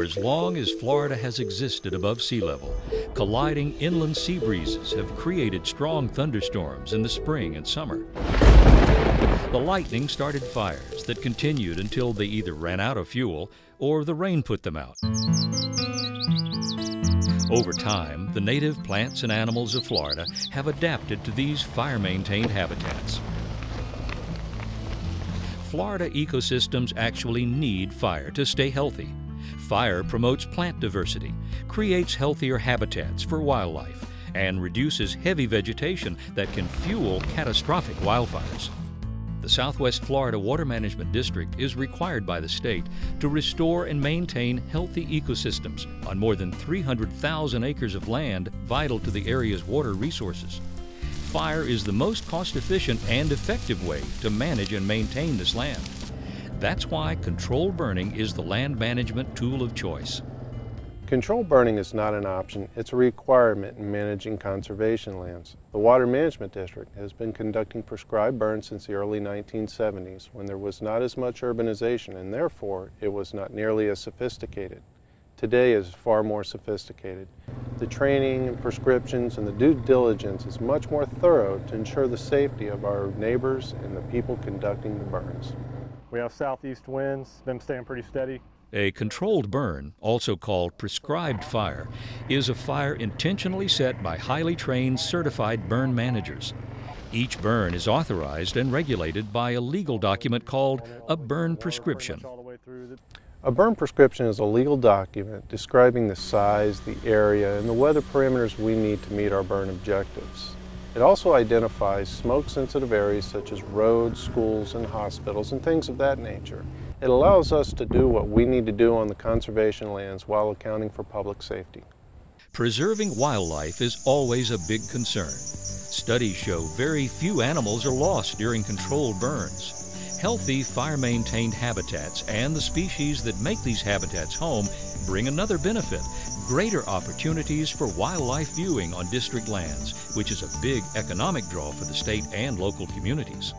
For as long as Florida has existed above sea level, colliding inland sea breezes have created strong thunderstorms in the spring and summer. The lightning started fires that continued until they either ran out of fuel or the rain put them out. Over time, the native plants and animals of Florida have adapted to these fire-maintained habitats. Florida ecosystems actually need fire to stay healthy. Fire promotes plant diversity, creates healthier habitats for wildlife, and reduces heavy vegetation that can fuel catastrophic wildfires. The Southwest Florida Water Management District is required by the state to restore and maintain healthy ecosystems on more than 300,000 acres of land vital to the area's water resources. Fire is the most cost efficient and effective way to manage and maintain this land. That's why controlled burning is the land management tool of choice. Controlled burning is not an option, it's a requirement in managing conservation lands. The Water Management District has been conducting prescribed burns since the early 1970s when there was not as much urbanization and therefore it was not nearly as sophisticated. Today is far more sophisticated. The training and prescriptions and the due diligence is much more thorough to ensure the safety of our neighbors and the people conducting the burns. We have southeast winds, been staying pretty steady. A controlled burn, also called prescribed fire, is a fire intentionally set by highly trained certified burn managers. Each burn is authorized and regulated by a legal document called a burn prescription. A burn prescription is a legal document describing the size, the area, and the weather parameters we need to meet our burn objectives. It also identifies smoke-sensitive areas such as roads, schools, and hospitals, and things of that nature. It allows us to do what we need to do on the conservation lands while accounting for public safety. Preserving wildlife is always a big concern. Studies show very few animals are lost during controlled burns. Healthy, fire-maintained habitats and the species that make these habitats home bring another benefit, greater opportunities for wildlife viewing on district lands, which is a big economic draw for the state and local communities.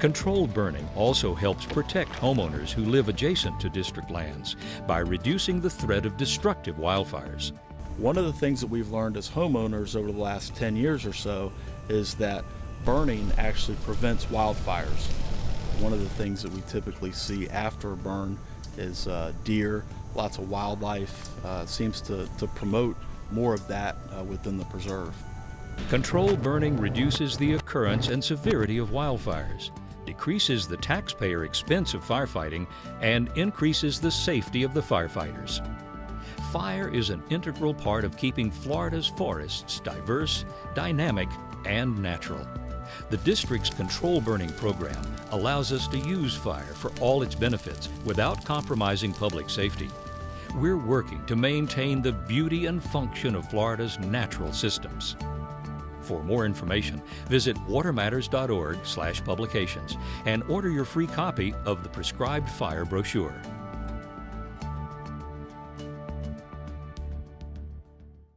Controlled burning also helps protect homeowners who live adjacent to district lands by reducing the threat of destructive wildfires. One of the things that we've learned as homeowners over the last 10 years or so is that burning actually prevents wildfires. One of the things that we typically see after a burn is uh, deer, lots of wildlife, uh, seems to, to promote more of that uh, within the preserve. Controlled burning reduces the occurrence and severity of wildfires, decreases the taxpayer expense of firefighting, and increases the safety of the firefighters. Fire is an integral part of keeping Florida's forests diverse, dynamic, and natural. The district's control burning program allows us to use fire for all its benefits without compromising public safety. We're working to maintain the beauty and function of Florida's natural systems. For more information, visit watermatters.org/publications and order your free copy of the Prescribed Fire brochure.